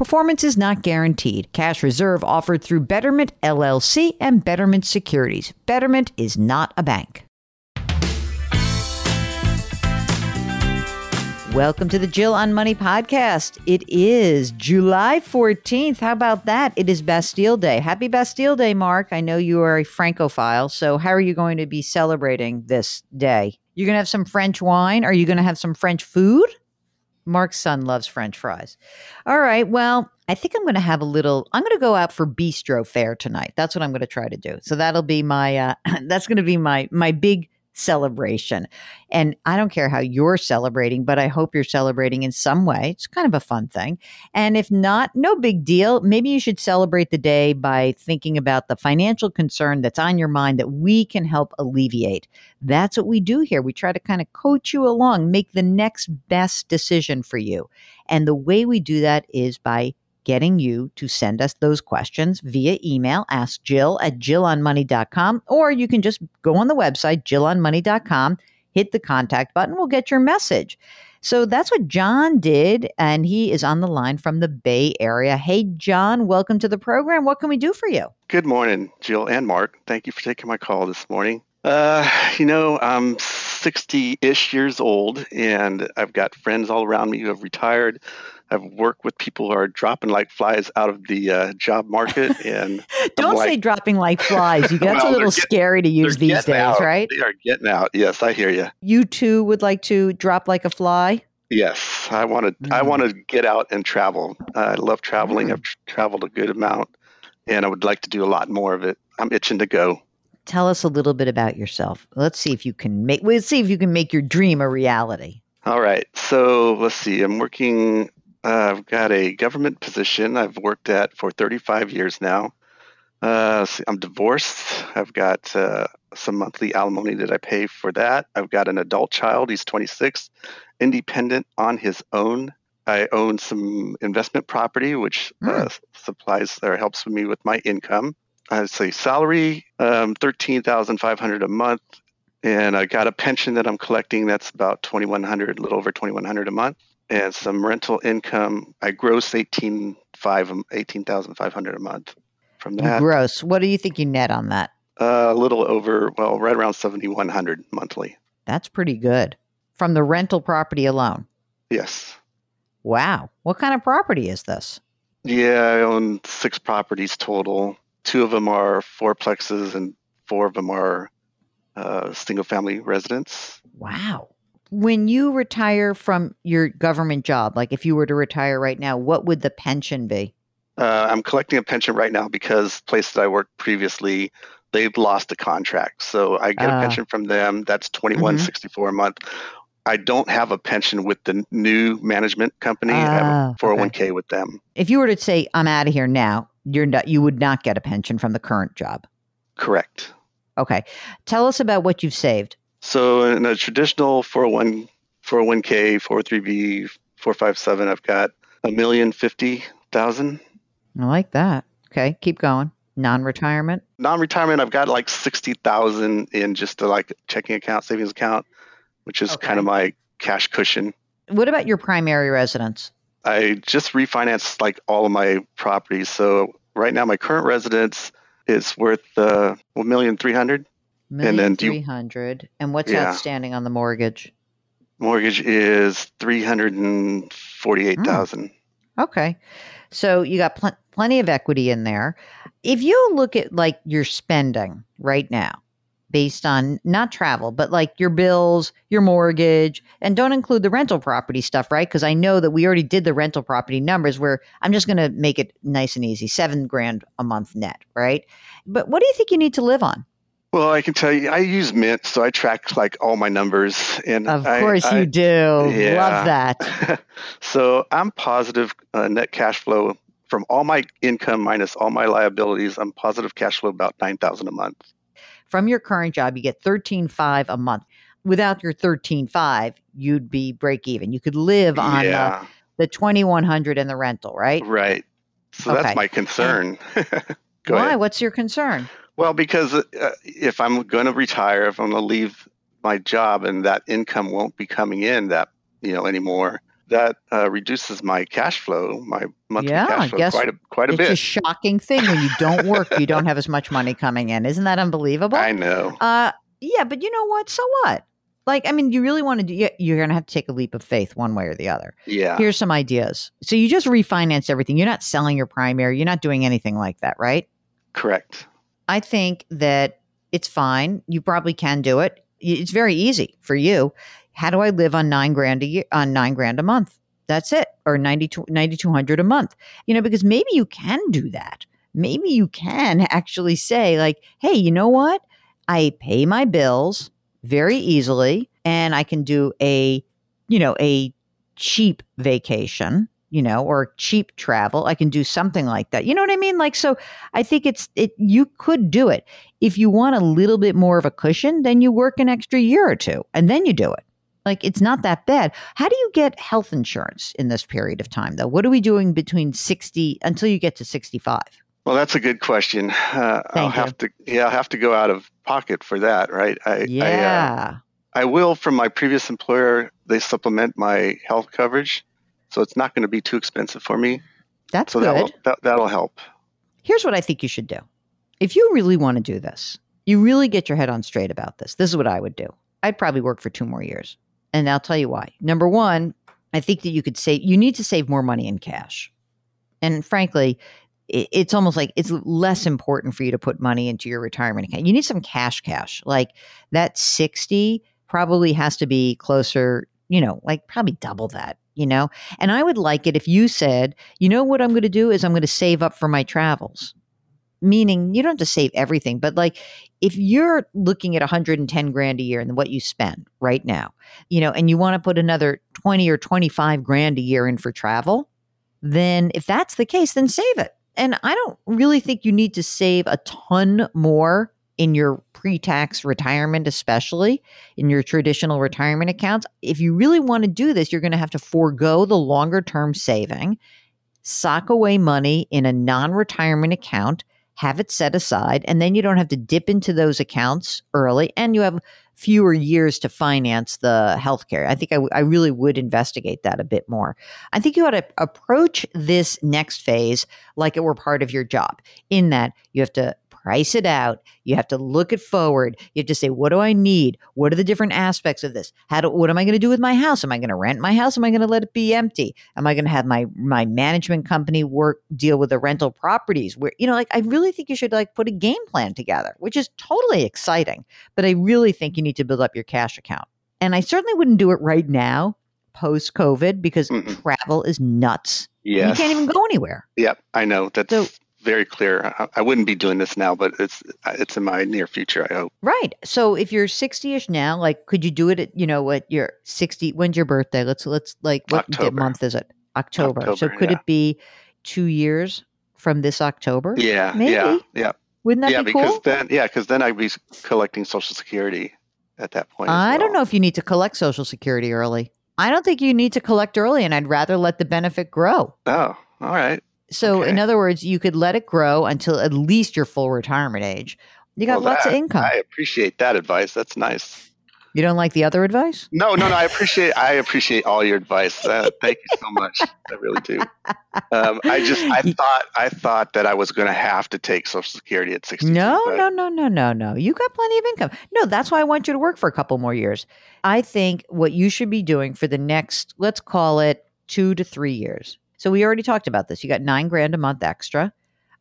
Performance is not guaranteed. Cash reserve offered through Betterment LLC and Betterment Securities. Betterment is not a bank. Welcome to the Jill on Money podcast. It is July 14th. How about that? It is Bastille Day. Happy Bastille Day, Mark. I know you are a Francophile. So, how are you going to be celebrating this day? You're going to have some French wine? Are you going to have some French food? Mark's son loves French fries. All right. Well, I think I'm going to have a little. I'm going to go out for bistro fare tonight. That's what I'm going to try to do. So that'll be my. Uh, that's going to be my my big celebration. And I don't care how you're celebrating, but I hope you're celebrating in some way. It's kind of a fun thing. And if not, no big deal. Maybe you should celebrate the day by thinking about the financial concern that's on your mind that we can help alleviate. That's what we do here. We try to kind of coach you along, make the next best decision for you. And the way we do that is by getting you to send us those questions via email. Ask Jill at jillonmoney.com, or you can just go on the website, jillonmoney.com, hit the contact button, we'll get your message. So that's what John did, and he is on the line from the Bay Area. Hey, John, welcome to the program. What can we do for you? Good morning, Jill and Mark. Thank you for taking my call this morning. Uh, you know, I'm 60 ish years old, and I've got friends all around me who have retired. I've worked with people who are dropping like flies out of the uh, job market, and don't like, say dropping like flies. You that's well, a little scary to use these days, out. right? They are getting out. Yes, I hear you. You too would like to drop like a fly. Yes, I want to. Mm. I want to get out and travel. I love traveling. Mm. I've traveled a good amount, and I would like to do a lot more of it. I'm itching to go. Tell us a little bit about yourself. Let's see if you can make. Let's see if you can make your dream a reality. All right. So let's see. I'm working uh, I've got a government position I've worked at for 35 years now. Uh, I'm divorced. I've got uh, some monthly alimony that I pay for that. I've got an adult child. He's 26, independent on his own. I own some investment property, which mm. supplies or helps me with my income. I say salary, um, 13500 a month. And I got a pension that I'm collecting that's about 2100 a little over 2100 a month and some rental income. I gross 18 18,500 a month from that. gross. What do you think you net on that? Uh, a little over, well, right around 7,100 monthly. That's pretty good from the rental property alone. Yes. Wow. What kind of property is this? Yeah, I own six properties total. Two of them are fourplexes, and four of them are uh, single family residents. Wow when you retire from your government job, like if you were to retire right now, what would the pension be? Uh, I'm collecting a pension right now because place that I worked previously, they've lost a contract, so I get uh, a ah. pension from them. That's twenty one mm-hmm. sixty four a month. I don't have a pension with the new management company. Uh, I have a 401k okay. with them. If you were to say I'm out of here now, you're not, you would not get a pension from the current job. Correct. Okay. Tell us about what you've saved. So in a traditional 401, 401k, 403b, 457, I've got a million fifty thousand. I like that. Okay, keep going. Non-retirement. Non-retirement, I've got like sixty thousand in just a like checking account, savings account, which is Okay. kind of my cash cushion. What about your primary residence? I just refinanced like all of my properties. So right now, my current residence is worth uh, one million three hundred. And then Million do you- three hundred. And what's Yeah. outstanding on the mortgage? Mortgage is three hundred and forty-eight thousand. Hmm. Okay. So you got pl- plenty of equity in there. If you look at like your spending right now, based on not travel, but like your bills, your mortgage, and don't include the rental property stuff, right? Because I know that we already did the rental property numbers where I'm just going to make it nice and easy seven grand a month net, right? But what do you think you need to live on? Well, I can tell you, I use Mint, so I track like all my numbers, and Of course I- you do. yeah. Love that. so I'm positive uh, net cash flow from all my income minus all my liabilities. I'm positive cash flow about nine thousand a month. From your current job, you get thirteen five a month. Without your thirteen five, you'd be break even. You could live on the yeah, the 2100 and the rental, right? right. So Okay. that's my concern. Go Why? ahead. What's your concern? Well, because uh, if I'm going to retire, if I'm going to leave my job and that income won't be coming in that you know anymore, that uh, reduces my cash flow, my monthly Yeah, cash flow quite a quite a bit. it's a shocking thing when you don't work, you don't have as much money coming in. Isn't that unbelievable? I know. Uh yeah, but you know what? So what? Like, I mean, you really want to do, you're going to have to take a leap of faith one way or the other. Yeah. Here's some ideas. So you just refinance everything. You're not selling your primary. You're not doing anything like that, right? Correct. I think that it's fine. You probably can do it. It's very easy for you. How do I live on nine grand a year, on nine grand a month? That's it. Or 92 9,200 a month. You know, because maybe you can do that. Maybe you can actually say like, Hey, you know what? I pay my bills very easily and I can do a, you know, a cheap vacation, you know, or cheap travel. I can do something like that. You know what I mean? Like, so I think it's it you could do it. If you want a little bit more of a cushion, then you work an extra year or two and then you do it. Like it's not that bad. How do you get health insurance in this period of time though? What are we doing between 60 until you get to 65? Well, that's a good question. Uh, I'll you. have to, yeah, I'll have to go out of pocket for that, right? I, I, uh, Yeah. I will from my previous employer. They supplement my health coverage, so it's not going to be too expensive for me. That's So good. that will that, that'll help. Here's what I think you should do. If you really want to do this, you really get your head on straight about this. This is what I would do. I'd probably work for two more years. And I'll tell you why. Number one, I think that you could save, you need to save more money in cash. And frankly, it's almost like it's less important for you to put money into your retirement account. You need some cash cash. Like that 60 probably has to be closer, you know, like probably double that, you know? And I would like it if you said, you know what I'm going to do is I'm going to save up for my travels. Meaning you don't have to save everything, but like if you're looking at 110 grand a year and what you spend right now, you know, and you want to put another 20 or 25 grand a year in for travel, then if that's the case, then save it. And I don't really think you need to save a ton more in your pre tax retirement, especially in your traditional retirement accounts. If you really want to do this, you're going to have to forego the longer term saving, sock away money in a non retirement account, have it set aside, and then you don't have to dip into those accounts early and you have fewer years to finance the healthcare. I think I, w- I really would investigate that a bit more. I think you ought to approach this next phase like it were part of your job, in that you have to price it out. You have to look it forward. You have to say, what do I need? What are the different aspects of this? How do, what am I going to do with my house? Am I going to rent my house? Am I going to let it be empty? Am I going to have my my management company work deal with the rental properties? Where you know, like I really think you should like put a game plan together, which is totally exciting. But I really think you need to build up your cash account. And I certainly wouldn't do it right now, post COVID, because Mhm. travel is nuts. Yes. You can't even go anywhere. Yep, I know. That's So- very clear. I, I wouldn't be doing this now, but it's it's in my near future. I hope. Right. So if you're 60ish now, like could you do it at, you know, at your 60 when's your birthday? Let's let's like what October. month is it? October. so could yeah. it be 2 years from this October? Yeah, Maybe. yeah, yeah, Wouldn't that yeah. be Because then, yeah, because then I'd be collecting Social Security at that point. I don't know if you need to collect social security early. I don't think you need to collect early and I'd rather let the benefit grow. Oh, all right. So, Okay. in other words, you could let it grow until at least your full retirement age. You got Well, lots of income. I appreciate that advice. That's nice. you don't like the other advice? No, no, no. I appreciate. I appreciate all your advice. Uh, thank you so much. I really do. Um, I just, I thought, I thought that I was going to have to take Social Security at sixty. No, no, no, no, no, no. You got plenty of income. No, that's why I want you to work for a couple more years. I think what you should be doing for the next, let's call it two to three years. So we already talked about this. You got nine grand a month extra.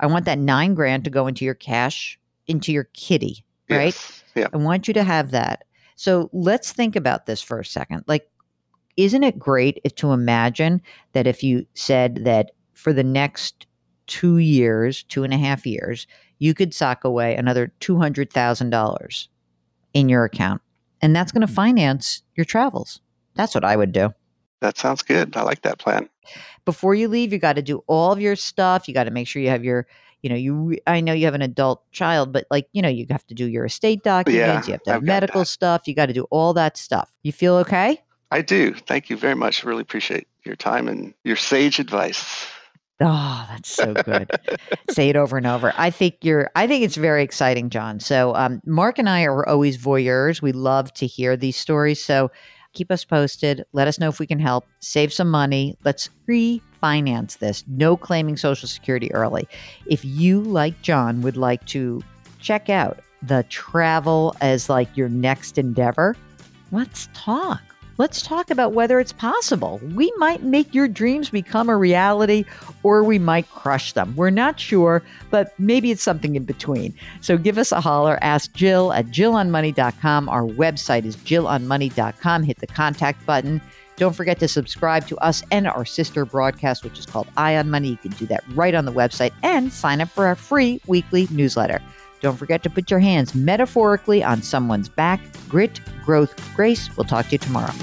I want that nine grand to go into your cash, into your kitty, right? Yes. Yeah. I want you to have that. So let's think about this for a second. Like, isn't it great if, to imagine that if you said that for the next two years, two and a half years, you could sock away another $200,000 in your account, and that's going to mm-hmm. finance your travels. That's what I would do. That sounds good. I like that plan. Before you leave, you got to do all of your stuff. You got to make sure you have your, you know, you. I know you have an adult child, but like, you know, you have to do your estate documents. Yeah, you have to have I've medical stuff. You got to do all that stuff. You feel okay? I do. Thank you very much. Really appreciate your time and your sage advice. Oh, that's so good. Say it over and over. I think you're I think it's very exciting, John. So um, Mark and I are always voyeurs. We love to hear these stories. So keep us posted. Let us know if we can help. Save some money. Let's refinance this. No claiming Social Security early. If you, like John, would like to check out the travel as like your next endeavor, let's talk. Let's talk about whether it's possible. We might make your dreams become a reality or we might crush them. We're not sure, but maybe it's something in between. So give us a holler. Ask Jill at jillonmoney.com. Our website is jillonmoney.com. Hit the contact button. Don't forget to subscribe to us and our sister broadcast, which is called Eye on Money. You can do that right on the website and sign up for our free weekly newsletter. Don't forget to put your hands metaphorically on someone's back. Grit, growth, grace. We'll talk to you tomorrow.